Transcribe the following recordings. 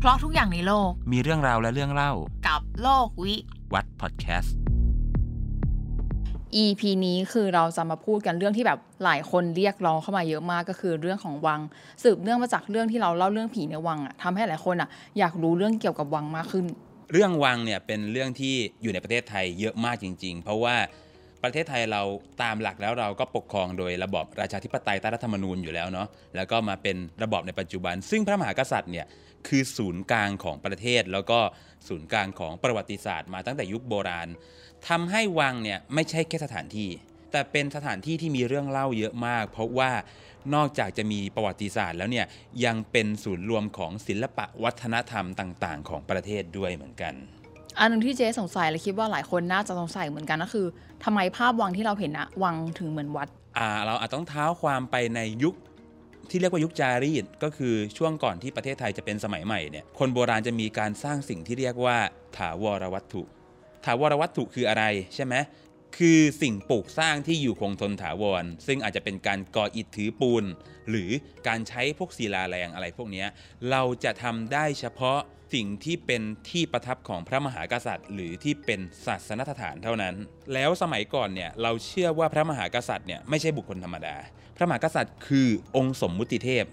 เพราะทุกอย่างในโลก มีเรื่องราวและเรื่องเล่า กับโลกวิวัดพอดแคสต์ EP นี้คือเราจะมาพูดกันเรื่องที่แบบหลายคนเรียกร้องเข้ามาเยอะมากก็คือเรื่องของวัง สืบเนื่องมาจากเรื่องที่เราเล่าเรื่องผีในวังอะทำให้หลายคนอะอยากรู้เรื่องเกี่ยวกับวังมากขึ้น เรื่องวังเนี่ยเป็นเรื่องที่อยู่ในประเทศไทยเยอะมากจริง ๆ เพราะว่า ประเทศไทยเราตามหลักแล้วเราก็ปกครองโดยระบอบราชาธิปไตยใต้รัฐธรรมนูญอยู่แล้วเนาะแล้วก็มาเป็นระบอบในปัจจุบัน ซึ่งพระมหากษัตริย์เนี่ยคือศูนย์กลางของประเทศ แล้วก็ศูนย์กลางของประวัติศาสตร์มาตั้งแต่ยุคโบราณทำให้วังเนี่ยไม่ใช่แค่สถานที่ แต่เป็นสถานที่ที่มีเรื่องเล่าเยอะมาก เพราะว่านอกจากจะมีประวัติศาสตร์แล้วเนี่ยยังเป็นศูนย์รวมของศิลปะวัฒนธรรมต่าง ๆ ของประเทศด้วยเหมือนกัน อันหนึงที่เจ๊สงสัยและคิดว่าหลายคนน่าจะสงสัยเหมือนกันก็คือทำไมภาพวังที่เราเห็นอะวังถึงเหมือนวัด อ่า เราอาจต้องเท้าความไปในยุคที่เรียกว่ายุคจารีตก็คือช่วงก่อนที่ประเทศไทยจะเป็นสมัยใหม่เนี่ยคนโบราณจะมีการสร้างสิ่งที่เรียกว่า ถาวรวัตถุ ถาวรวัตถุคืออะไรใช่ไหมคือสิ่งปลูกสร้างที่อยู่คงทนถาวร ซึ่งอาจจะเป็นการก่ออิฐถือปูน หรือการใช้พวกศิลาแรงอะไรพวกนี้เราจะทำได้เฉพาะ สิ่งที่เป็นที่ประทับของพระมหากษัตริย์ หรือที่เป็นศาสนสถานเท่านั้น แล้วสมัยก่อนเนี่ยเราเชื่อว่าพระมหากษัตริย์เนี่ยไม่ใช่บุคคลธรรมดา พระมหากษัตริย์คือองค์สมมุติเทพ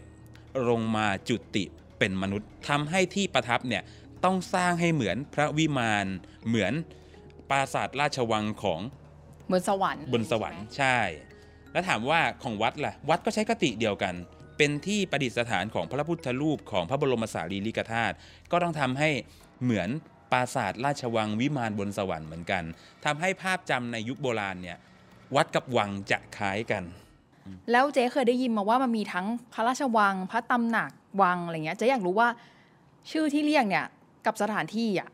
ลงมาจุติเป็นมนุษย์ทำให้ที่ประทับเนี่ยต้องสร้างให้เหมือนพระวิมานเหมือนปราสาทราชวังของบนสวรรค์บนสวรรค์ใช่ แล้วถามว่าของวัดล่ะ วัดก็ใช้คติเดียวกัน เป็นที่ประดิษฐานของพระพุทธรูปของพระบรมสารีริกธาตุก็ต้องทำให้เหมือนปราสาทราชวังวิมานบนสวรรค์เหมือนกันทำให้ภาพจำในยุคโบราณเนี่ยวัดกับวังจะคล้ายกัน แล้วเจ๊เคยได้ยินมาว่ามันมีทั้งพระราชวัง พระตำหนักวังอะไรเงี้ยเจ๊อยากรู้ว่าชื่อที่เรียกเนี่ยกับสถานที่อะ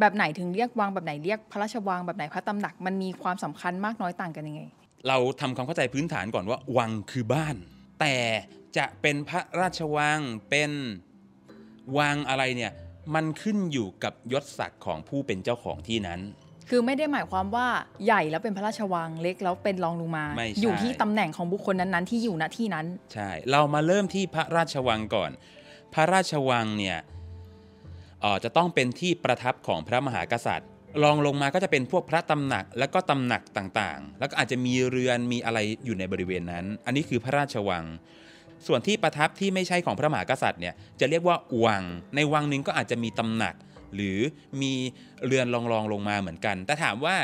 แบบไหนถึงเรียกวังแบบไหนเรียกพระราชวังแบบไหนพระตำหนักมันมีความสำคัญมากน้อยต่างกันยังไง เราทำความเข้าใจพื้นฐานก่อนว่าวังคือบ้าน แต่ จะเป็นพระราชวังเป็นวังอะไรเนี่ยมันขึ้นอยู่กับยศศักดิ์ของผู้เป็นเจ้าของที่นั้น คือไม่ได้หมายความว่าใหญ่แล้วเป็นพระราชวังเล็กแล้วเป็นรองลงมาไม่ใช่อยู่ที่ตำแหน่งของบุคคลนั้นๆ ที่อยู่ณที่นั้น ใช่ เรามาเริ่มที่พระราชวังก่อน พระราชวังเนี่ยเอ่อจะต้องเป็นที่ประทับของพระมหากษัตริย์รองลงมาก็จะเป็นพวกพระตำหนักแล้วก็ตำหนักต่างๆ แล้วก็อาจจะมีเรือนมีอะไรอยู่ในบริเวณนั้น อันนี้คือพระราชวัง ส่วนที่ประทับที่ไม่ใช่ของพระมหากษัตริย์เนี่ยจะเรียกว่าวัง ในวังหนึงก็อาจจะมีตำหนัก หรือมีเรือนรองรองลงมาเหมือนกัน แต่ถามว่า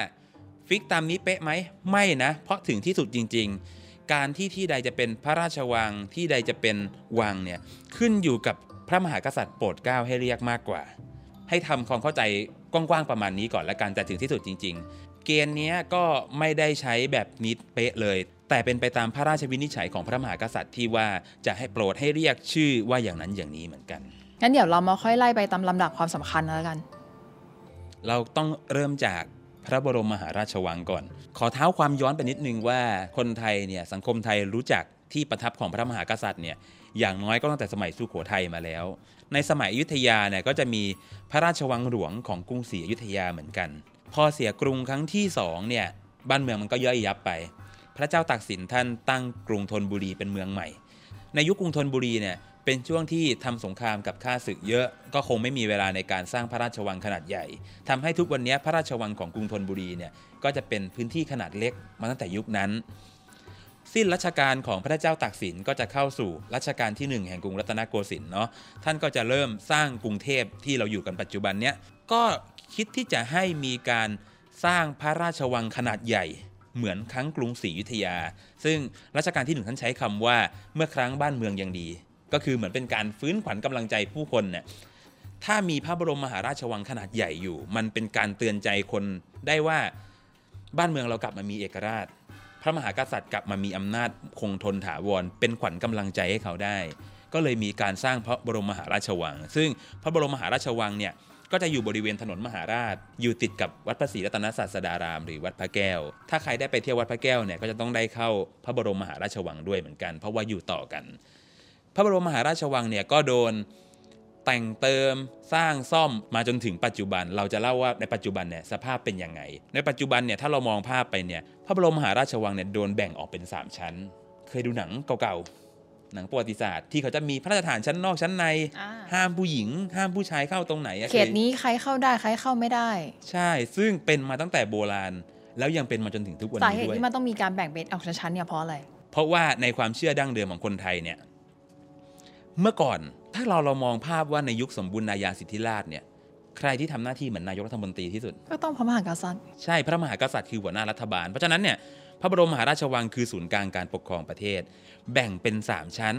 ฟิกตามนี้เป๊ะไหมไม่นะ เพราะถึงที่สุดจริง ๆ การที่ที่ใดจะเป็นพระราชวังที่ใดจะเป็นวังเนี่ยขึ้นอยู่กับพระมหากษัตริย์โปรดเกล้าให้เรียกมากกว่า ให้ทำความเข้าใจกว้างๆประมาณนี้ก่อนละกันแต่ถึงที่สุดจริง ๆ เกณฑ์นี้ก็ไม่ได้ใช้แบบนิดเป๊ะเลย แต่เป็นไปตามพระราชวินิจฉัยของพระมหากษัตริย์ที่ว่าจะให้โปรดให้เรียกชื่อว่าอย่างนั้นอย่างนี้เหมือนกัน งั้นเดี๋ยวเรามาค่อยไล่ไปตามลำดับความสำคัญแล้วกัน เราต้องเริ่มจากพระบรมมหาราชวังก่อน ขอเท้าความย้อนไปนิดนึงว่าคนไทยเนี่ยสังคมไทยรู้จักที่ประทับของพระมหากษัตริย์เนี่ยอย่างน้อยก็ตั้งแต่สมัยสุโขทัยมาแล้ว ในสมัยอยุธยาเนี่ยก็จะมีพระราชวังหลวงของกรุงศรีอยุธยาเหมือนกัน พอเสียกรุงครั้งที่สองเนี่ยบ้านเมืองมันก็ย่อยยับไป พระเจ้าตากสินท่านตั้งกรุงธนบุรีเป็นเมืองใหม่ ในยุคกรุงธนบุรีเนี่ยเป็นช่วงที่ทำสงครามกับข้าศึกเยอะก็คงไม่มีเวลาในการสร้างพระราชวังขนาดใหญ่ทำให้ทุกวันนี้พระราชวังของกรุงธนบุรีเนี่ยก็จะเป็นพื้นที่ขนาดเล็กมาตั้งแต่ยุคนั้น สิ้นรัชกาลของพระเจ้าตากสินก็จะเข้าสู่รัชกาลที่ 1 แห่งกรุงรัตนโกสินทร์เนาะท่านก็จะเริ่มสร้างกรุงเทพที่เราอยู่กันปัจจุบันเนี้ยก็คิดที่จะให้มีการสร้างพระราชวังขนาดใหญ่ เหมือนครั้งกรุงศรีอยุธยา ซึ่งรัชกาลที่หนึ่งท่านใช้คำว่าเมื่อครั้งบ้านเมืองยังดี ก็คือเหมือนเป็นการฟื้นขวัญกำลังใจผู้คนเนี่ยถ้ามีพระบรมมหาราชวังขนาดใหญ่อยู่ มันเป็นการเตือนใจคนได้ว่าบ้านเมืองเรากลับมามีเอกราช พระมหากษัตริย์กลับมามีอำนาจคงทนถาวร เป็นขวัญกำลังใจให้เขาได้ ก็เลยมีการสร้างพระบรมมหาราชวัง ซึ่งพระบรมมหาราชวังเนี่ย ก็จะอยู่บริเวณถนนมหาราช อยู่ติดกับวัดพระศรีรัตนศาสดาราม หรือวัดพระแก้ว ถ้าใครได้ไปเที่ยววัดพระแก้วเนี่ยก็จะต้องได้เข้าพระบรมมหาราชวังด้วยเหมือนกัน เพราะว่าอยู่ต่อกัน พระบรมมหาราชวังเนี่ยก็โดนแต่งเติมสร้างซ่อมมาจนถึงปัจจุบัน เราจะเล่าว่าในปัจจุบันเนี่ยสภาพเป็นยังไง ในปัจจุบันเนี่ยถ้าเรามองภาพไปเนี่ยพระบรมมหาราชวังเนี่ยโดนแบ่งออกเป็น 3 ชั้น เคยดูหนังเก่าๆ หนังประวัติศาสตร์ที่เขาจะมีพระราชฐานชั้นนอกชั้นในอ่าห้ามผู้หญิง ห้ามผู้ชายเข้าตรงไหนอะเขตนี้ใครเข้าได้ใครเข้าไม่ได้ ใช่ ซึ่งเป็นมาตั้งแต่โบราณ แล้วยังเป็นมาจนถึงทุกวันสานี้เหตุด้วยที่มันต้องมีการแบ่งเป็นออกชั้นๆเนี่ยเพราะอะไรเพราะว่าในความเชื่อดั้งเดิมของคนไทยเนี่ยเมื่อก่อนถ้าเราเรามองภาพว่าในยุคสมบูรณาญาสิทธิราชเนี่ยใครที่ทำหน้าที่เหมือนนายกรัฐมนตรีที่สุด ก็ต้องพระมหากษัตริย์ ใช่พระมหากษัตริย์คือหัวหน้ารัฐบาล เพราะฉะนั้นเนี่ยพระบรมมหาราชวังคือศูนย์กลางการปกครองประเทศ แบ่งเป็น 3 ชั้น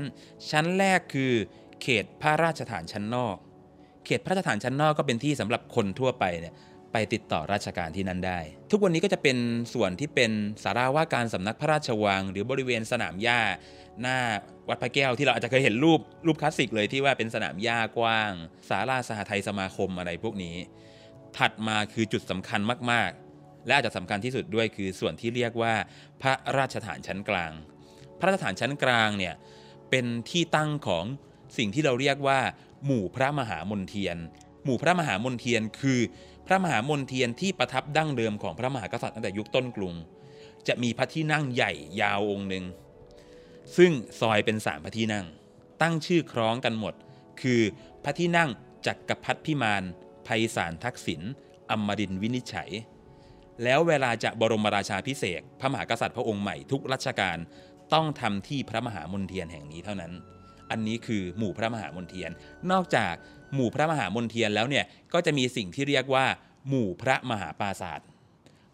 ชั้นแรกคือ เขตพระราชฐานชั้นนอก เขตพระราชฐานชั้นนอกก็เป็นที่สำหรับคนทั่วไปเนี่ยไปติดต่อราชการที่นั่นได้ ทุกวันนี้ก็จะเป็นส่วนที่เป็นสาราว่าการสำนักพระราชวัง หรือบริเวณสนามหญ้า หน้าวัดพระแก้วที่เราอาจจะเคยเห็นรูปรูปคลาสสิกเลยที่ว่าเป็นสนามหญ้ากว้างศาลาสหไทยสมาคมอะไรพวกนี้ ถัดมาคือจุดสำคัญมาก ๆ และอาจจะสำคัญที่สุดด้วยคือส่วนที่เรียกว่า พระราชฐานชั้นกลาง พระราชฐานชั้นกลางเนี่ยเป็นที่ตั้งของสิ่งที่เราเรียกว่า หมู่พระมหามนเทียน หมู่พระมหามนเทียนคือพระมหามนเทียนที่ประทับดั้งเดิมของพระมหากษัตริย์ตั้งแต่ยุคต้นกรุง จะมีพระที่นั่งใหญ่ยาวองค์หนึ่งซึ่งซอยเป็นสามพระที่นั่ง ตั้งชื่อคล้องกันหมด คือพระที่นั่งจักรพรรดิพิมานไพศาลทักษิณอมรินวินิจฉัย แล้วเวลาจะบรมราชาพิเศษพระมหากษัตริย์พระองค์ใหม่ทุกรัชกาล ต้องทำที่พระมหามนเทียนแห่งนี้เท่านั้น อันนี้คือหมู่พระมหามนเทียน นอกจากหมู่พระมหามนเทียนแล้วเนี่ยก็จะมีสิ่งที่เรียกว่า หมู่พระมหาปราศาสตร์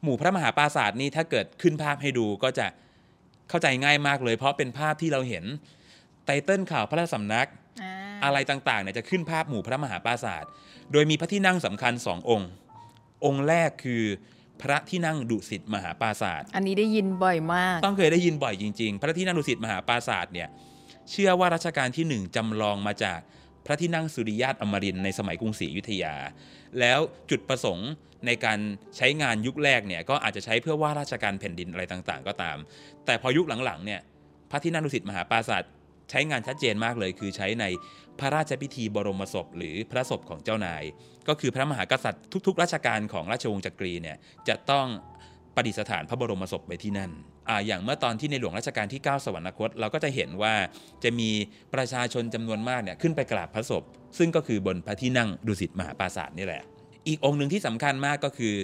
หมู่พระมหาปราศาสตร์นี่ถ้าเกิดขึ้นภาพให้ดูก็จะเข้าใจง่ายมากเลย เพราะเป็นภาพที่เราเห็นไตเติ้ลข่าวพระราชสำนักอะไรต่างๆเนี่ยจะขึ้นภาพหมู่พระมหาปราศาสตร์โดยมีพระที่นั่งสำคัญสององค์ องค์แรกคือ พระที่นั่งดุสิตมหาปราศาสตร์อันนี้ได้ยินบ่อยมาก ต้องเคยได้ยินบ่อยจริง ๆ พระที่นั่งดุสิตมหาปราศาสตร์เนี่ยเชื่อว่ารัชกาลที่หนึ่งจำลองมาจากพระที่นั่งสุริยาตอมรินทร์ในสมัยกรุงศรีอยุธยา แล้วจุดประสงค์ในการใช้งานยุคแรกเนี่ยก็อาจจะใช้เพื่อว่าราชการแผ่นดินอะไรต่างๆ ก็ตาม แต่พอยุคหลังๆเนี่ยพระที่นั่งดุสิตมหาปราศาสตร์ใช้งานชัดเจนมากเลย คือใช้ใน พระราชพิธีบรมศพหรือพระศพของเจ้านาย ก็คือพระมหากษัตริย์ทุก ๆ ราชการของราชวงศ์จักรีเนี่ยจะต้องประดิษฐานพระบรมศพไว้ที่นั่นอ่าอย่างเมื่อตอนที่ในหลวงรัชกาลที่ 9 สวรรคต เราก็จะเห็นว่าจะมีประชาชนจำนวนมากเนี่ยขึ้นไปกราบพระศพ ซึ่งก็คือบนพระที่นั่งดุสิตมหาปราศาสตร์นี่แหละ อีกองค์หนึ่งที่สำคัญมากก็คือ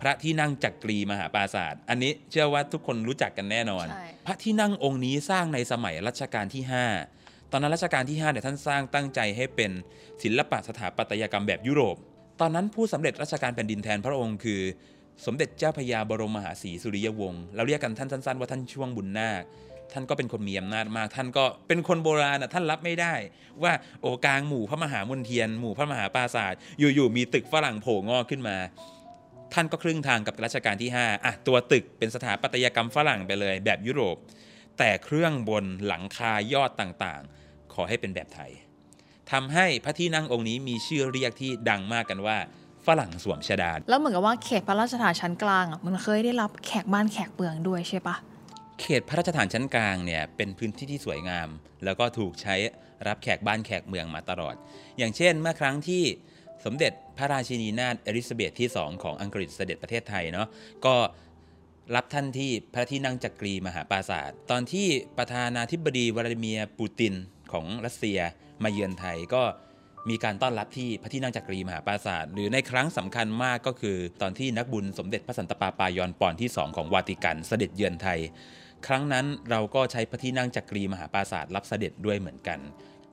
พระที่นั่งจักรีมหาปราศาสตร์อันนี้เชื่อว่าทุกคนรู้จักกันแน่นอนใช่พระที่นั่งองค์นี้สร้างในสมัยรัชกาลที่ 5 ตอนนั้นรัชกาลที่5เนี่ยท่านสร้างตั้งใจให้เป็นศิลปะสถาปัตยกรรมแบบยุโรป ตอนนั้นผู้สำเร็จราชการแผ่นดินแทนพระองค์คือ สมเด็จเจ้าพระยาบรมมหาศรีสุริยวงศ์เราเรียกกันท่านสั้นๆว่าท่านช่วงบุญนาคท่านก็เป็นคนมีอำนาจมาก ท่านก็เป็นคนโบราณนะท่านรับไม่ได้ ว่าโอกลางหมู่พระมหามนเทียน หมู่พระมหาปราศาสตร์อยู่ๆมีตึกฝรั่งโผล่งอกขึ้นมา ท่านก็ครึ่งทางกับรัชกาลที่5อะตัวตึกเป็นสถาปัตยกรรมฝรั่งไปเลยแบบยุโรป แต่เครื่องบนหลังคายอดต่างๆ ขอให้เป็นแบบไทยทำให้พระที่นั่งองค์นี้มีชื่อเรียกที่ดังมากกันว่าฝรั่งสวมชดา แล้วเหมือนกับว่าเขตพระราชฐานชั้นกลางอะมันเคยได้รับแขกบ้านแขกเมืองด้วยใช่ปะเขตพระราชฐานชั้นกลางเนี่ยเป็นพื้นที่ที่สวยงาม แล้วก็ถูกใช้รับแขกบ้านแขกเมืองมาตลอด อย่างเช่น เมื่อครั้งที่สมเด็จพระราชินีนาถเอลิซาเบธที่ 2 ของอังกฤษเสด็จประเทศไทยเนาะก็รับท่านที่พระที่นั่งจักรีมหาปราศาสตร์ตอนที่ประธานาธิบดีวลาดิเมียร์ปูติน ของรัสเซียมาเยือนไทยก็มีการต้อนรับที่พระที่นั่งจักรีมหาปราศาสตร์หรือในครั้งสำคัญมากก็คือ ตอนที่นักบุญสมเด็จพระสันตะปาปายอนปอนที่ 2 ของวาติกันเสด็จเยือนไทย ครั้งนั้นเราก็ใช้พระที่นั่งจักรีมหาปราศาสตร์รับเสด็จด้วยเหมือนกัน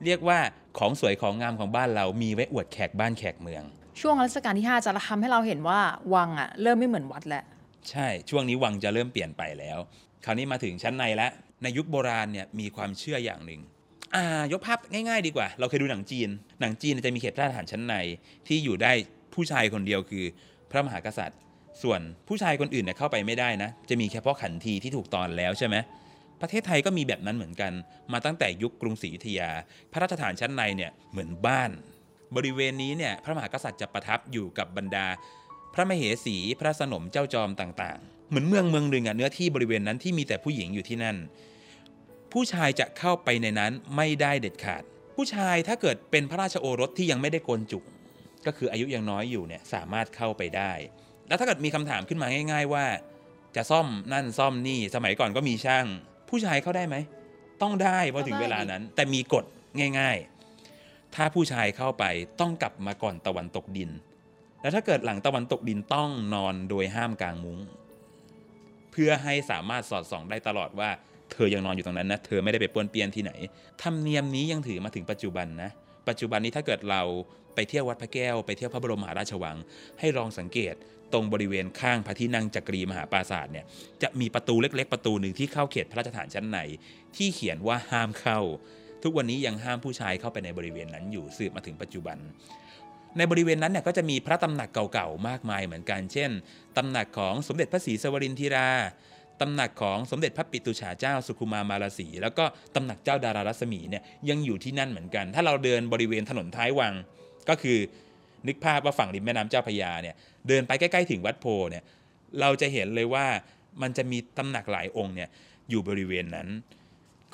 เรียกว่าของสวยของงามของบ้านเรามีไว้อวดแขกบ้านแขกเมือง ช่วงรัชกาลที่ 5 จะทำให้เราเห็นว่าวังอะเริ่มไม่เหมือนวัดแล้วใช่ช่วงนี้วังจะเริ่มเปลี่ยนไปแล้ว คราวนี้มาถึงชั้นในแล้วในยุคโบราณเนี่ยมีความเชื่ออย่างหนึ่ง อ่ายกภาพง่ายๆดีกว่า เราเคยดูหนังจีน หนังจีนจะมีเขตราชฐานชั้นในที่อยู่ได้ผู้ชายคนเดียวคือพระมหากษัตริย์ ส่วนผู้ชายคนอื่นเนี่ยเข้าไปไม่ได้นะ จะมีแค่พ่อขันทีที่ถูกตอนแล้วใช่ไหมประเทศไทยก็มีแบบนั้นเหมือนกัน มาตั้งแต่ยุคกรุงศรีอยุธยา พระราชฐานชั้นในเนี่ยเหมือนบ้าน บริเวณนี้เนี่ยพระมหากษัตริย์จะประทับอยู่กับบรรดา พระมเหสีพระสนมเจ้าจอมต่างๆ เหมือนเมืองเมืองหนึ่งอะเนื้อที่บริเวณนั้นที่มีแต่ผู้หญิงอยู่ที่นั่น ผู้ชายจะเข้าไปในนั้นไม่ได้เด็ดขาด ผู้ชายถ้าเกิดเป็นพระราชโอรสที่ยังไม่ได้โกนจุก ก็คืออายุยังน้อยอยู่เนี่ยสามารถเข้าไปได้ แล้วถ้าเกิดมีคำถามขึ้นมาง่าย ๆ ว่า จะซ่อมนั่นซ่อมนี่สมัยก่อนก็มีช่าง ผู้ชายเข้าได้ไหมต้องได้พอถึงต้องได้เวลานั้น แต่มีกฎง่าย ๆ ถ้าผู้ชายเข้าไปต้องกลับมาก่อนตะวันตกดิน แล้วถ้าเกิดหลังตะวันตกดินต้องนอนโดยห้ามกลางมุ้ง เพื่อให้สามารถสอดส่องได้ตลอดว่า เธอยังนอนอยู่ตรงนั้นนะ เธอไม่ได้ไปป้วนเปี้ยนที่ไหน ธรรมเนียมนี้ยังถือมาถึงปัจจุบันนะ ปัจจุบันนี้ถ้าเกิดเราไปเที่ยววัดพระแก้ว ไปเที่ยวพระบรมมหาราชวัง ให้ลองสังเกตตรงบริเวณข้างพระที่นั่งจักรีมหาปราสาทเนี่ยจะมีประตูเล็กๆ ประตูหนึ่งที่เข้าเขตพระราชฐานชั้นใน ที่เขียนว่าห้ามเข้า ทุกวันนี้ยังห้ามผู้ชายเข้าไปในบริเวณนั้นอยู่สืบมาถึงปัจจุบัน ในบริเวณนั้นเนี่ยก็จะมีพระตำหนักเก่าๆมากมายเหมือนกัน เช่นตำหนักของสมเด็จพระศรีสวรินทิราตำหนักของสมเด็จพระปิตุฉาเจ้าสุขุมามาลาสีแล้วก็ตำหนักเจ้าดารารัศมีเนี่ยยังอยู่ที่นั่นเหมือนกัน ถ้าเราเดินบริเวณถนนท้ายวัง ก็คือนึกภาพว่าฝั่งริมแม่น้ำเจ้าพยาเนี่ยเดินไปใกล้ๆถึงวัดโพเนี่ยเราจะเห็นเลยว่ามันจะมีตำหนักหลายองค์เนี่ยอยู่บริเวณนั้น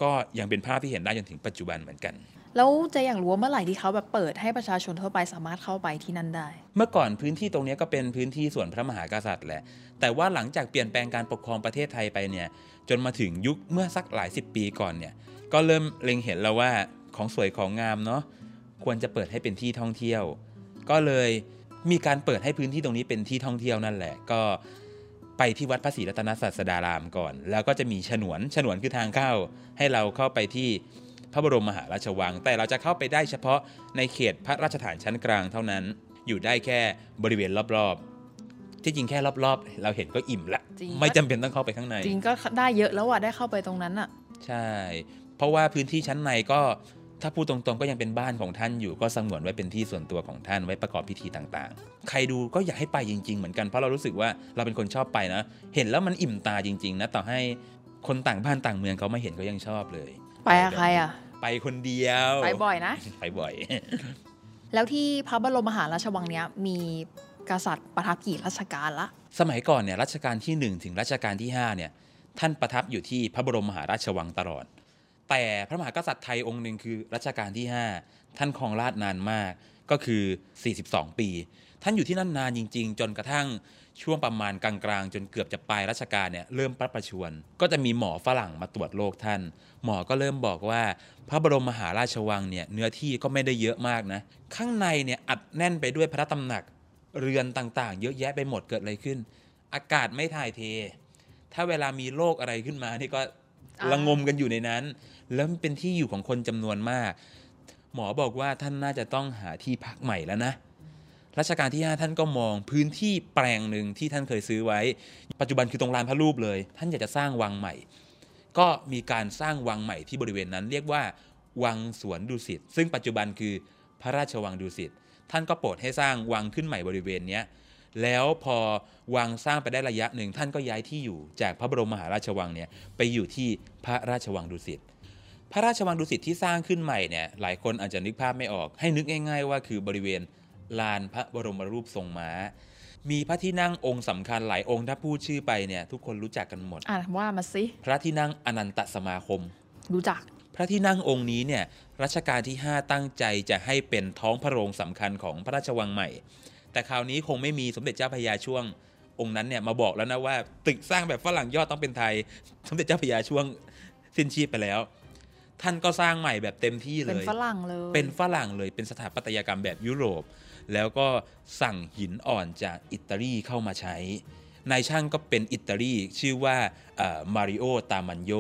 ก็ยังเป็นภาพที่เห็นได้จนถึงปัจจุบันเหมือนกัน แล้วจะอย่ากรู้ว่าเมื่อไหร่ที่เขาแบบเปิดให้ประชาชนทั่วไปสามารถเข้าไปที่นั่นได้ เมื่อก่อนพื้นที่ตรงนี้ก็เป็นพื้นที่ส่วนพระมหากษัตริย์แหละ แต่ว่าหลังจากเปลี่ยนแปลงการปกครองประเทศไทยไปเนี่ย จนมาถึงยุคเมื่อสักหลายสิบปีก่อนเนี่ย ก็เริ่มเล็งเห็นแล้วว่าของสวยของงามเนาะ ควรจะเปิดให้เป็นที่ท่องเที่ยว ก็เลยมีการเปิดให้พื้นที่ตรงนี้เป็นที่ท่องเที่ยวนั่นแหละ ก็ไปที่วัดพระศรีรัตนศาสดารามก่อน แล้วก็จะมีฉนวน ฉนวนคือทางเข้า ให้เราเข้าไปที่ ระบรมมหาราชวัง แต่เราจะเข้าไปได้เฉพาะในเขตพระราชฐานชั้นกลางเท่านั้น อยู่ได้แค่บริเวณรอบๆ ที่จริงแค่รอบๆ เราเห็นก็อิ่มละจริงไม่จำเป็นต้องเข้าไปข้างใน จริงก็ได้เยอะแล้วอะได้เข้าไปตรงนั้นอะ ใช่ เพราะว่าพื้นที่ชั้นในก็ถ้าพูดตรงๆก็ยังเป็นบ้านของท่านอยู่ก็สงวนไว้เป็นที่ส่วนตัวของท่านไว้ประกอบพิธีต่างๆ ใครดูก็อยากให้ไปจริง ๆ เหมือนกันเพราะเรารู้สึกว่าเราเป็นคนชอบไปนะ เห็นแล้วมันอิ่มตาจริง ๆ นะต่อให้คนต่างบ้านต่างเมืองเขาไม่เห็นก็ยังชอบเลย ไปอะใครอะ ไปคนเดียว ไปบ่อยนะ ไปบ่อย แล้วที่พระบรมมหาราชวังเนี้ยมีกษัตริย์ประทับกี่รัชกาลละ สมัยก่อนเนี่ยรัชกาลที่ 1 ถึงรัชกาลที่5เนี่ยท่านประทับอยู่ที่พระบรมมหาราชวังตลอด แต่พระมหากษัตริย์ไทยองค์หนึ่งคือรัชกาลที่ 5 ท่านครองราชย์นานมากก็คือ 42 ปี ท่านอยู่ที่นั่นนานจริง ๆ จนกระทั่ง ช่วงประมาณกลางๆ จนเกือบจะปลายรัชกาลเนี่ยเริ่มประประชวรก็จะมีหมอฝรั่งมาตรวจโรคท่าน หมอก็เริ่มบอกว่า พระบรมมหาราชวังเนี่ยเนื้อที่ก็ไม่ได้เยอะมากนะ ข้างในเนี่ยอัดแน่นไปด้วยพระตำหนักเรือนต่างๆ เยอะแยะไปหมดเกิดอะไรขึ้น อากาศไม่ถ่ายเท ถ้าเวลามีโรคอะไรขึ้นมานี่ก็ระงมกันอยู่ในนั้น แล้วเป็นที่อยู่ของคนจำนวนมาก หมอบอกว่าท่านน่าจะต้องหาที่พักใหม่แล้วนะ รัชกาลที่ 5 ท่านก็มองพื้นที่แปลงหนึ่งที่ท่านเคยซื้อไว้ ปัจจุบันคือตรงลานพระรูปเลย ท่านอยากจะสร้างวังใหม่ ก็มีการสร้างวังใหม่ที่บริเวณนั้น เรียกว่าวังสวนดุสิตซึ่งปัจจุบันคือพระราชวังดุสิตท่านก็โปรดให้สร้างวังขึ้นใหม่บริเวณนี้แล้วพอวังสร้างไปได้ระยะหนึ่งท่านก็ย้ายที่อยู่จากพระบรมมหาราชวังเนี่ยไปอยู่ที่พระราชวังดุสิตพระราชวังดุสิตที่สร้างขึ้นใหม่เนี่ยหลายคนอาจจะนึกภาพไม่ออกให้นึกง่าย ๆ ว่าคือบริเวณ ลานพระบรมรูปทรงม้า มีพระที่นั่งองค์สำคัญหลายองค์ถ้าพูดชื่อไปเนี่ย ทุกคนรู้จักกันหมด อะว่ามาสิ พระที่นั่งอนันตสมาคม รู้จัก พระที่นั่งองค์นี้เนี่ยรัชกาลที่ 5 ตั้งใจจะให้เป็นท้องพระโรงสำคัญของพระราชวังใหม่ แต่คราวนี้คงไม่มีสมเด็จเจ้าพระยาช่วงองค์นั้นเนี่ยมาบอกแล้วนะว่าตึกสร้างแบบฝรั่งยอดต้องเป็นไทย สมเด็จเจ้าพระยาช่วงสิ้นชีพไปแล้ว ท่านก็สร้างใหม่แบบเต็มที่เลเป็นยฝรั่งเลย เป็นฝรั่งเลยเป็นสถาปัตยกรรมแบบยุโรป แล้วก็สั่งหินอ่อนจากอิตาลีเข้ามาใช้ นายช่างก็เป็นอิตาลีชื่อว่ามาริโอตามันโย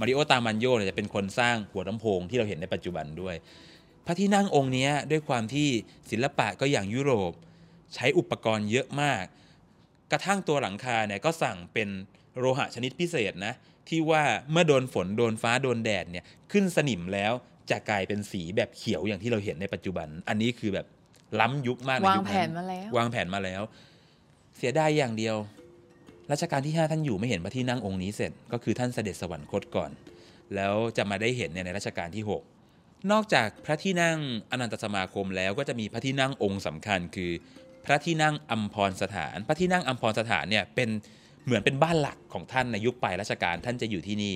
มาริโอตามันโยเนี่ยจะเป็นคนสร้างหัวลำโพงที่เราเห็นในปัจจุบันด้วย พระที่นั่งองค์นี้ด้วยความที่ศิลปะก็อย่างยุโรป ใช้อุปกรณ์เยอะมาก กระทั่งตัวหลังคาเนี่ยก็สั่งเป็นโลหะชนิดพิเศษนะที่ว่าเมื่อโดนฝนโดนฟ้าโดนแดดเนี่ยขึ้นสนิมแล้วจะกลายเป็นสีแบบเขียวอย่างที่เราเห็นในปัจจุบัน อันนี้คือแบบ ล้ำยุคมากในวางยุคแผนั้นนมาแล้ว วางแผนมาแล้ว เสียดายอย่างเดียว รัชกาลที่ 5 ท่านอยู่ไม่เห็นพระที่นั่งองค์นี้เสร็จ ก็คือท่านเสด็จสวรรคตก่อน แล้วจะมาได้เห็นเนี่ยในรัชกาลที่ 6 นอกจากพระที่นั่งอนันตสมาคมแล้วก็จะมีพระที่นั่งองค์สำคัญ คือ พระที่นั่งอัมพรสถาน พระที่นั่งอัมพรสถานเนี่ยเป็นเหมือนเป็นบ้านหลักของท่านในยุคปลายรัชกาลท่านจะอยู่ที่นี่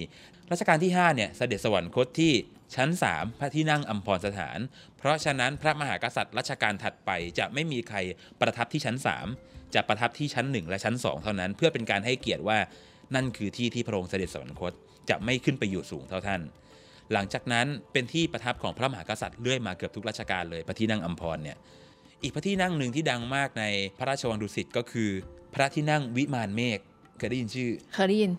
รัชกาลที่5เนี่ยเสด็จสวรรคตที่ชั้น 3 พระที่นั่งอัมพรสถาน เพราะฉะนั้นพระมหากษัตริย์รัชกาลถัดไปจะไม่มีใครประทับที่ชั้น 3 จะประทับที่ชั้น 1 และชั้น 2 เท่านั้น เพื่อเป็นการให้เกียรติว่านั่นคือที่ที่พระองค์เสด็จสวรรคตจะไม่ขึ้นไปอยู่สูงเท่าท่าน หลังจากนั้นเป็นที่ประทับของพระมหากษัตริย์เรื่อยมาเกือบทุกรัชกาลเลยพระที่นั่งอัมพรเนี่ยอีกพระที่นั่งหนึ่งที่ดังมากในพระราชวังดุสิตก็คือ พระที่นั่งวิมานเมฆเคยได้ยินชื่อ เคยได้ยิน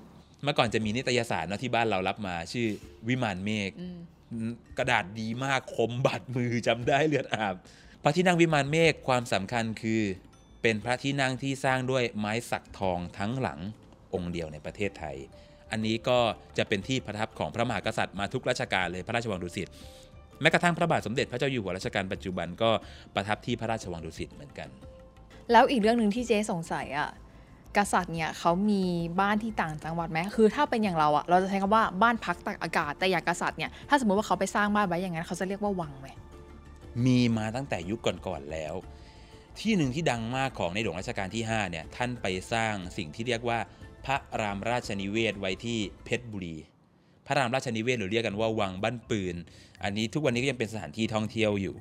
เมื่อก่อนจะมีนิตยสารเนอะที่บ้านเรารับมาชื่อวิมานเมฆอืมกระดาษดีมากคมบาดมือจำได้เลือดอาบพระที่นั่งวิมานเมฆความสำคัญคือเป็นพระที่นั่งที่สร้างด้วยไม้สักทองทั้งหลังองค์เดียวในประเทศไทย อันนี้ก็จะเป็นที่ประทับของพระมหากษัตริย์มาทุกรัชกาลเลยพระราชวังดุสิตแม้กระทั่งพระบาทสมเด็จพระเจ้าอยู่หัวรัชกาลปัจจุบันก็ประทับที่พระราชวังดุสิตเหมือนกัน แล้วอีกเรื่องหนึ่งที่เจ๊สงสัยอะ กษัตริย์เนี่ยเขามีบ้านที่ต่างจังหวัดไหมคือถ้าเป็นอย่างเราอะเราจะใช้คำว่าบ้านพักตากอากาศแต่อย่างกษัตริย์เนี่ยถ้าสมมติว่าเขาไปสร้างบ้านไว้อย่างนั้นเขาจะเรียกว่าวังไหมมีมาตั้งแต่ยุคก่อนๆแล้ว ที่หนึ่งที่ดังมากของในหลวงรัชกาลที่5เนี่ยท่านไปสร้างสิ่งที่เรียกว่าพระรามราชนิเวศไว้ที่เพชรบุรี พระรามราชนิเวศหรือเรียกกันว่าวังบ้านปืน อันนี้ทุกวันนี้ก็ยังเป็นสถานที่ท่องเที่ยวอยู่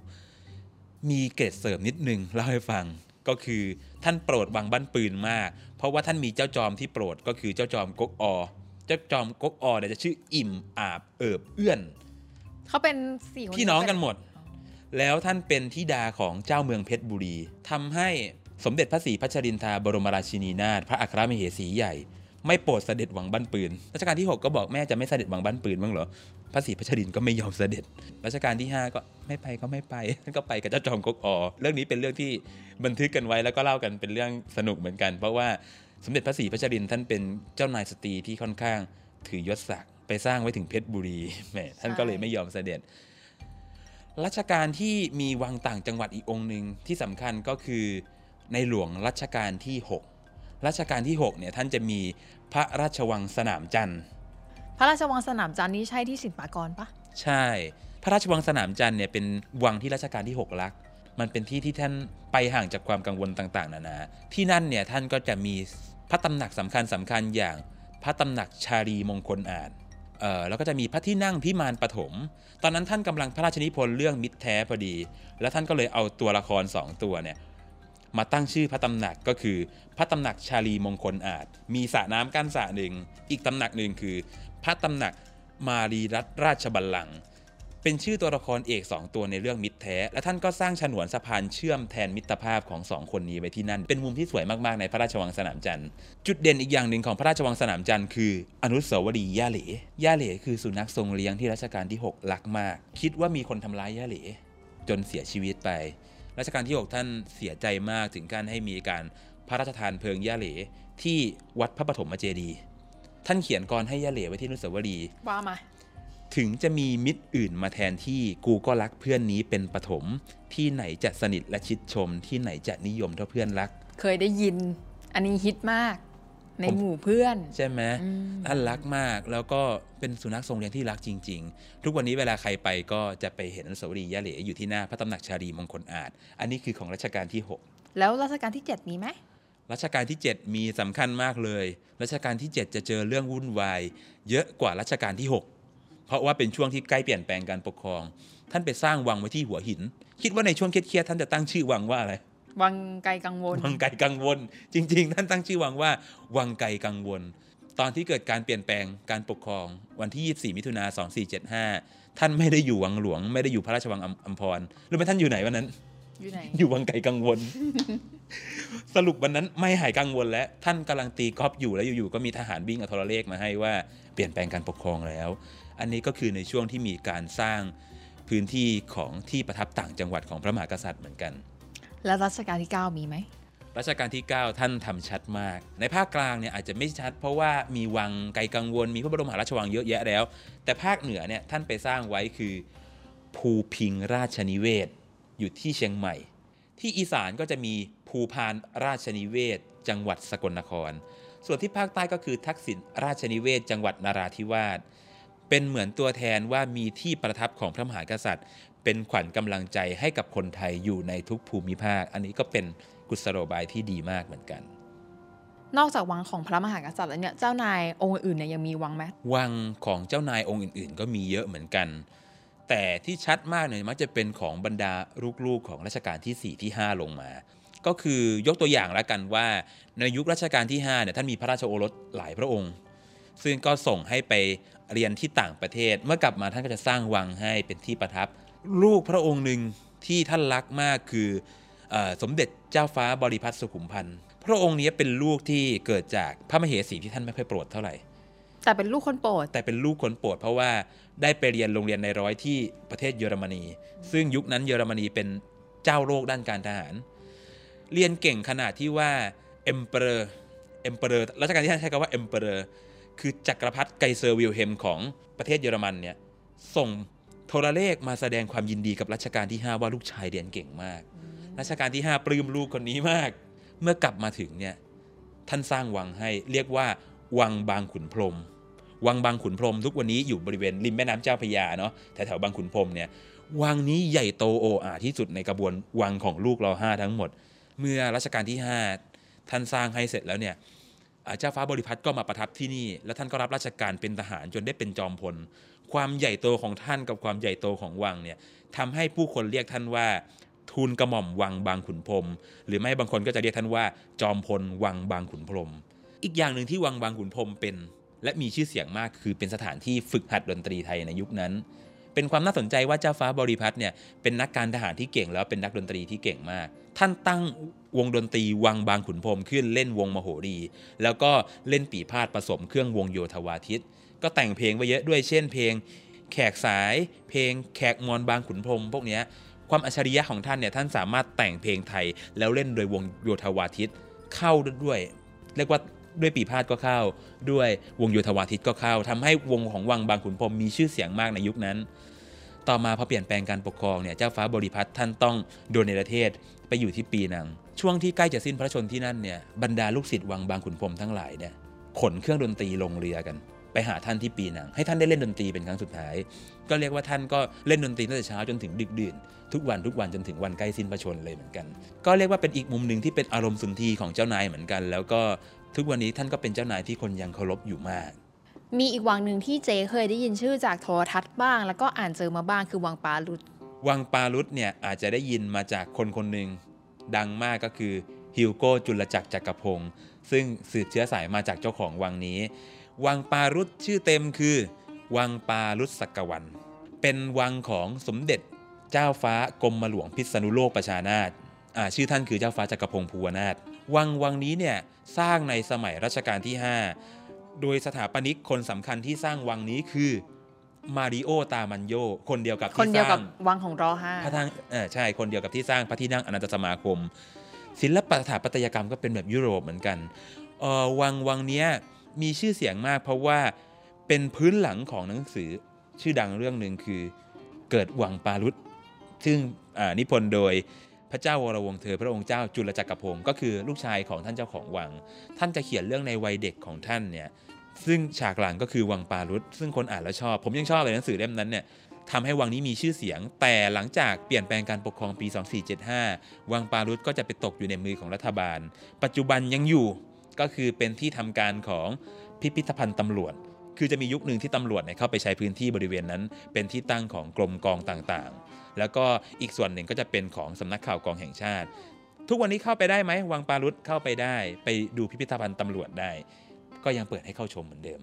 มีเกร็ดเสริมนิดนึงเล่าให้ฟัง ก็คือท่านโปรดวังบ้านปืนมาก เพราะว่าท่านมีเจ้าจอมที่โปรดก็คือเจ้าจอมก๊กอเจ้าจอมก๊กอเนี่ยจะชื่ออิ่มอาบเอิบเอื้อนเขาเป็นสี่คนพี่น้องกันหมด แล้วท่านเป็นธิดาของเจ้าเมืองเพชรบุรีทำให้สมเด็จพระศรีพัชรินทราบรมราชินีนาถพระอัครมเหสีใหญ่ ไม่โปรดเสด็จหวังบ้านปืนรัชกาลที่ 6 ก็บอกแม่จะไม่เสด็จหวังบ้านปืนบ้างเหรอพระศรีพัชรินก็ไม่ยอมเสด็จรัชกาลที่ 5 ก็ไม่ไปก็ไม่ไปก็ไปกับเจ้าจอมกกอเรื่องนี้เป็นเรื่องที่บันทึกกันไว้แล้วก็เล่ากันเป็นเรื่องสนุกเหมือนกัน เพราะว่าสมเด็จพระศรีพัชรินท่านเป็นเจ้านายสตรีที่ค่อนข้างถือยศศักดิ์ไปสร้างไว้ถึงเพชรบุรีแหมท่านก็เลยไม่ยอมเสด็จรัชกาลที่มีวังต่างจังหวัดอีกองค์หนึ่งที่สำคัญก็คือในหลวงรัชกาลที่ 6 รัชกาลที่6เนี่ยท่านจะมีพระราชวังสนามจันทร์พระราชวังสนามจันทร์นี่ใช่ที่สินปากรปะใช่ พระราชวังสนามจันทร์เนี่ยเป็นวังที่รัชกาลที่6รักมันเป็นที่ที่ท่านไปห่างจากความกังวลต่างๆ นานา ที่นั่นเนี่ยท่านก็จะมีพระตำหนักสำคัญสำคัญอย่างพระตำหนักชาลีมงคลอาจเอ่อแล้วก็จะมีพระที่นั่งพิมานปฐม ตอนนั้นท่านกำลังพระราชนิพนธ์เรื่องมิตรแท้พอดี แล้วท่านก็เลยเอาตัวละครสองตัวเนี่ย มาตั้งชื่อพระตำหนักก็คือ พระตำหนักชาลีมงคลอาจ มีสระน้ำกั้นสระหนึ่ง อีกตำหนักหนึ่งคือ พระตำหนักมารีรัตราชบัลลังก์เป็นชื่อตัวละครเอก2ตัวในเรื่องมิตรแท้ และท่านก็สร้างฉนวนสะพานเชื่อมแทนมิตรภาพของสองคนนี้ไว้ที่นั่น เป็นมุมที่สวยมากๆในพระราชวังสนามจันทร์ จุดเด่นอีกอย่างหนึ่งของพระราชวังสนามจันทร์คือ อนุสาวรีย์ย่าเหล่ย่าเหล่คือสุนัขทรงเลี้ยงที่รัชกาลที่ 6 รักมาก คิดว่ามีคนทำร้ายย่าเหล่จนเสียชีวิตไป รัชกาลที่ 6 ท่านเสียใจมากถึงการให้มีการพระราชทานเพลิงย่าเหล่ที่วัดพระปฐมเจดี ท่านเขียนกรให้ย่าเหล่ไว้ที่นุสาวรีว่ามา ถึงจะมีมิตรอื่นมาแทนที่กูก็รักเพื่อนนี้เป็นปฐมที่ไหนจะสนิทและชิดชม ที่ไหนจะนิยมเท่าเพื่อนรัก เคยได้ยิน อันนี้ฮิตมาก ในผมหมู่เพื่อน ใช่ไหมอืมท่านรักมากแล้วก็เป็นสุนัขทรงเลี้ยงที่รักจริง ๆ ทุกวันนี้เวลาใครไปก็จะไปเห็นอนุสาวรีย์ยะเหลอยู่ที่หน้าพระตำหนักชาลีมงคลอาจ อันนี้คือของรัชกาลที่ 6 แล้วรัชกาลที่ 7 มีไหมรัชกาลที่ 7 มีสำคัญมากเลย รัชกาลที่ 7 จะเจอเรื่องวุ่นวายเยอะกว่ารัชกาลที่ 6 เพราะว่าเป็นช่วงที่ใกล้เปลี่ยนแปลงการปกครอง ท่านไปสร้างวังไว้ที่หัวหิน คิดว่าในช่วงเครียดๆท่านจะตั้งชื่อวังว่าอะไร วังไกลกังวล วังไกลกังวล จริง ๆ ท่านตั้งชื่อวังว่า วังไกลกังวล ตอนที่เกิดการเปลี่ยนแปลงการปกครองวันที่ 24 มิถุนา2475 ท่านไม่ได้อยู่วังหลวง ไม่ได้อยู่พระราชวังอัมอัมพรหรือไม่ท่านอยู่ไหนวันนั้น อยู่ไหน อยู่วังไกลกังวล สรุปวันนั้นไม่หายกังวล แล้วท่านกำลังตีกอล์ฟอยู่แล้วอยู่ๆก็มีทหารวิ่งเอาโทรเลขมาให้ว่าเปลี่ยนแปลงการปกครองแล้ว อันนี้ก็คือในช่วงที่มีการสร้างพื้นที่ของที่ประทับต่างจังหวัดของพระมหากษัตริย์เหมือนกัน แล้วรัชกาลที่ 9 มีไหมรัชกาลที่ 9 ท่านทำชัดมาก ในภาคกลางเนี่ยอาจจะไม่ชัด เพราะว่ามีวังไกลกังวล มีพระบรมมหาราชวังเยอะแยะแล้ว แต่ภาคเหนือเนี่ยท่านไปสร้างไว้คือ ภูพิงราชนิเวศ อยู่ที่เชียงใหม่ ที่อีสานก็จะมีภูพานราชนิเวศ จังหวัดสกลนคร ส่วนที่ภาคใต้ก็คือทักษิณราชนิเวศ จังหวัดนาราธิวาสเป็นเหมือนตัวแทนว่ามีที่ประทับของพระมหากษัตริย์ เป็นขวัญกำลังใจให้กับคนไทยอยู่ในทุกภูมิภาค อันนี้ก็เป็นกุศโลบายที่ดีมากเหมือนกัน นอกจากวังของพระมหากษัตริย์แล้วเนี่ยเจ้านายองค์อื่นๆเนี่ยยังมีวังไหมวังของเจ้านายองค์อื่น ๆ ก็มีเยอะเหมือนกัน แต่ที่ชัดมากเนี่ยมักจะเป็นของบรรดาลูกๆของรัชกาลที่4ที่5 ลงมา ก็คือยกตัวอย่างแล้วกันว่าในยุครัชกาลที่5เนี่ยท่านมีพระราชโอรสหลายพระองค์ซึ่งก็ส่งให้ไปเรียนที่ต่างประเทศ เมื่อกลับมาท่านก็จะสร้างวังให้เป็นที่ประทับ ลูกพระองค์หนึ่งที่ท่านรักมากคือเออสมเด็จเจ้าฟ้าบริพัตรสุขุมพันธ์พระองค์นี้เป็นลูกที่เกิดจากพระมเหสีที่ท่านไม่ค่อยโปรดเท่าไหร่ แต่เป็นลูกคนโปรด แต่เป็นลูกคนโปรด เพราะว่าได้ไปเรียนโรงเรียนในร้อยที่ประเทศเยอรมนี ซึ่งยุคนั้นเยอรมนีเป็นเจ้าโลกด้านการทหาร เรียนเก่งขนาดที่ว่า emperor emperor รัชกาลที่5ใช้คำว่า emperor คือจักรพรรดิไกเซอร์วิลเฮล์มของประเทศเยอรมันเนี่ยส่ง โทรเลขมาแสดงความยินดีกับรัชกาลที่ 5 ว่าลูกชายเรียนเก่งมาก รัชกาลที่ 5 ปลื้มลูกคนนี้มาก เมื่อกลับมาถึงเนี่ยท่านสร้างวังให้เรียกว่า วังบางขุนพรหม วังบางขุนพรหมทุกวันนี้อยู่บริเวณริมแม่น้ำเจ้าพระยาเนาะแถวๆบางขุนพรหมเนี่ยวังนี้ใหญ่โตโอ่อ่าที่สุดในกระบวนวังของลูกเราห้าทั้งหมด เมื่อรัชกาลที่ 5 ท่านสร้างให้เสร็จแล้วเนี่ยเจ้าฟ้าบริพัตรก็มาประทับที่นี่ แล้วท่านก็รับราชการเป็นทหารจนได้เป็นจอมพล ความใหญ่โตของท่านกับความใหญ่โตของวังเนี่ยทำให้ผู้คนเรียกท่านว่าทูลกระหม่อมวังบางขุนพรมหรือไม่บางคนก็จะเรียกท่านว่า จอมพลวังบางขุนพรมอีกอย่างหนึ่งที่วังบางขุนพรมเป็น และมีชื่อเสียงมากคือเป็นสถานที่ฝึกหัดดนตรีไทยในยุคนั้น เป็นความน่าสนใจว่าเจ้าฟ้าบริพัตรเนี่ยเป็นนักการทหารที่เก่งแล้วเป็นนักดนตรีที่เก่งมาก ท่านตั้งวงดนตรีวังบางขุนพรมขึ้นเล่นวงมโหรี แล้วก็เล่นปีพาดผสมเครื่องวงโยธวาทิต ก็แต่งเพลงไว้เยอะด้วยเช่นเพลงแขกสาย เพลงแขกมอนบางขุนพรมพวกนี้ความอัจฉริยะของท่านเนี่ยท่านสามารถแต่งเพลงไทย แล้วเล่นโดยวงโยธวาทิตเข้าด้วย เรียกว่าด้วยปีพาดก็เข้า ด้วยวงโยธวาทิตก็เข้าทำให้วงของวังบางขุนพรมมีชื่อเสียงมากในยุคนั้น ต่อมาพอเปลี่ยนแปลงการปกครองเนี่ยเจ้าฟ้าบริพัตรท่านต้องโดนในประเทศไปอยู่ที่ปีนัง ช่วงที่ใกล้จะสิ้นพระชนที่นั่นเนี่ยบรรดาลูกศิษย์วังบางขุนพรมทั้งหลายเนี่ยขนเครื่องดนตรีลงเรือกัน ไปหาท่านที่ปีนัง ให้ท่านได้เล่นดนตรีเป็นครั้งสุดท้าย ก็เรียกว่าท่านก็เล่นดนตรีตั้งแต่เช้าจนถึงดึกดื่น ทุกวันทุกวันจนถึงวันใกล้สิ้นพระชนม์เลยเหมือนกัน ก็เรียกว่าเป็นอีกมุมหนึ่งที่เป็นอารมณ์สุนทรีของเจ้านายเหมือนกัน แล้วก็ทุกวันนี้ท่านก็เป็นเจ้านายที่คนยังเคารพอยู่มากมีอีกวังหนึ่งที่เจเคยได้ยินชื่อจากโทรทัศน์บ้าง แล้วก็อ่านเจอมาบ้างคือวังปาลุดวังปารุตเนี่ยอาจจะได้ยินมาจากคนคนหนึ่งดังมากก็คือฮิวโก้จุลจักรจักรพงศ์ซึ่งสืบเชื้อสายมาจากเจ้าของวังนี้ วังปารุตชื่อเต็มคือ วังปารุตสักวัน เป็นวังของสมเด็จเจ้าฟ้ากรมหลวงพิษณุโลกประชานาถอ่าชื่อท่านคือเจ้าฟ้าจักรพงศ์ภูวนาถวังวังนี้เนี่ยสร้างในสมัยรัชกาลที่ 5 โดยสถาปนิกคนสำคัญที่สร้างวังนี้คือมาริโอตามันโยคนเดียวกับคนที่เดียวสกัร้าบงวังของรอห้าพระทางเออใช่คนเดียวกับที่สร้างพระที่นั่งอนันตสมาคม ศิลปะสถาปัตยกรรมก็เป็นแบบยุโรปเหมือนกันเออวังวังเนี้ย มีชื่อเสียงมากเพราะว่าเป็นพื้นหลังของหนังสือชื่อดังเรื่องหนึ่งคือเกิดวังปารุษซึ่งนิพนธ์โดยพระเจ้าวรวงเธอพระองค์เจ้าจุลจักรพงศ์ก็คือลูกชายของท่านเจ้าของวัง ท่านจะเขียนเรื่องในวัยเด็กของท่านเนี่ยซึ่งฉากหลังก็คือวังปารุษซึ่งคนอ่านแล้วชอบ ผมยังชอบเลยหนังสือเล่มนั้นเนี่ยทำให้วังนี้มีชื่อเสียง แต่หลังจากเปลี่ยนแปลงการปกครองปี 2475 วังปารุตก็จะไปตกอยู่ในมือของรัฐบาล ปัจจุบันยังอยู่ ก็คือเป็นที่ทำการของพิพิธภัณฑ์ตำรวจ คือจะมียุคหนึ่งที่ตำรวจเนี่ยเข้าไปใช้พื้นที่บริเวณนั้น เป็นที่ตั้งของกรมกองต่างๆ แล้วก็อีกส่วนหนึ่งก็จะเป็นของสำนักข่าวกองแห่งชาติ ทุกวันนี้เข้าไปได้ไหมวังปารุตเข้าไปได้ ไปดูพิพิธภัณฑ์ตำรวจได้ ก็ยังเปิดให้เข้าชมเหมือนเดิม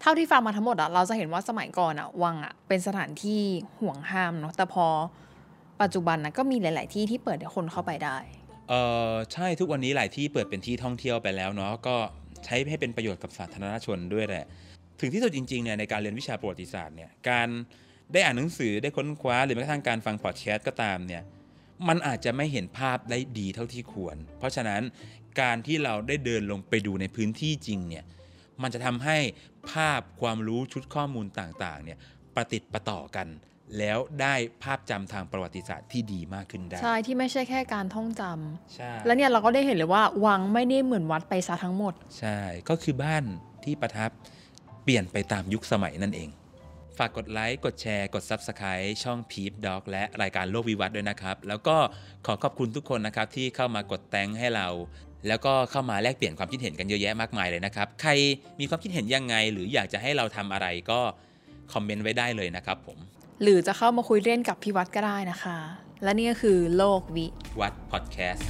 เท่าที่ฟังมาทั้งหมดอะเราจะเห็นว่าสมัยก่อนอะวังอะเป็นสถานที่ห่วงห้ามเนาะแต่พอปัจจุบันนะก็มีหลาย ๆ ที่ที่เปิดให้คนเข้าไปได้ เออใช่ทุกวันนี้หลายที่เปิดเป็นที่ท่องเที่ยวไปแล้วเนาะก็ใช้ให้เป็นประโยชน์กับสาธารณชนด้วยแหละ ถึงที่สุดจริงๆเนี่ยในการเรียนวิชาประวัติศาสตร์เนี่ยการได้อ่านหนังสือได้ค้นคว้าหรือแม้กระทั่งการฟังพอดแคสต์ก็ตามเนี่ยมันอาจจะไม่เห็นภาพได้ดีเท่าที่ควร เพราะฉะนั้นการที่เราได้เดินลงไปดูในพื้นที่จริงเนี่ยมันจะทำให้ภาพความรู้ชุดข้อมูลต่างๆเนี่ยประติดประต่อกัน แล้วได้ภาพจำทางประวัติศาสตร์ที่ดีมากขึ้นได้ ใช่ที่ไม่ใช่แค่การท่องจำใช่แล้วเนี่ยเราก็ได้เห็นเลยว่าวังไม่ได้เหมือนวัดไปซะทั้งหมด ใช่ก็คือบ้านที่ประทับเปลี่ยนไปตามยุคสมัยนั่นเอง ฝากกดไลค์ กดแชร์ กด Subscribe ช่อง Peep Dog และรายการโลกวิวัฒน์ด้วยนะครับ แล้วก็ขอขอบคุณทุกคนนะครับที่เข้ามากดแตงให้เรา แล้วก็เข้ามาแลกเปลี่ยนความคิดเห็นกันเยอะแยะมากมายเลยนะครับ ใครมีความคิดเห็นยังไง หรืออยากจะให้เราทำอะไรก็คอมเมนต์ไว้ได้เลยนะครับผม หรือจะเข้ามาคุยเล่นกับพี่วัดก็ได้นะคะ และนี่ก็คือโลกวิวัดพอดแคสต์